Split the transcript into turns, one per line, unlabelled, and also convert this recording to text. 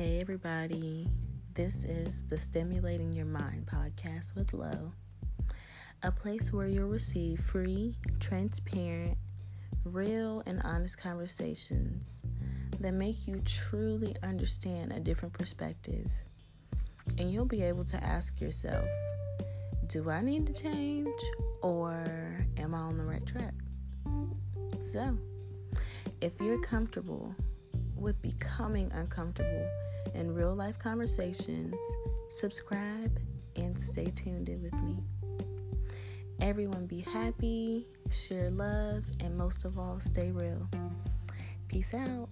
Hey, everybody. This is the Stimulating Your Mind podcast with Lo, a place where you'll receive free, transparent, real, and honest conversations that make you truly understand a different perspective. And you'll be able to ask yourself, do I need to change or am I on the right track? So, if you're comfortable with becoming uncomfortable in real life conversations, subscribe and stay tuned in with me. Everyone be happy, share love, and most of all, stay real. Peace out.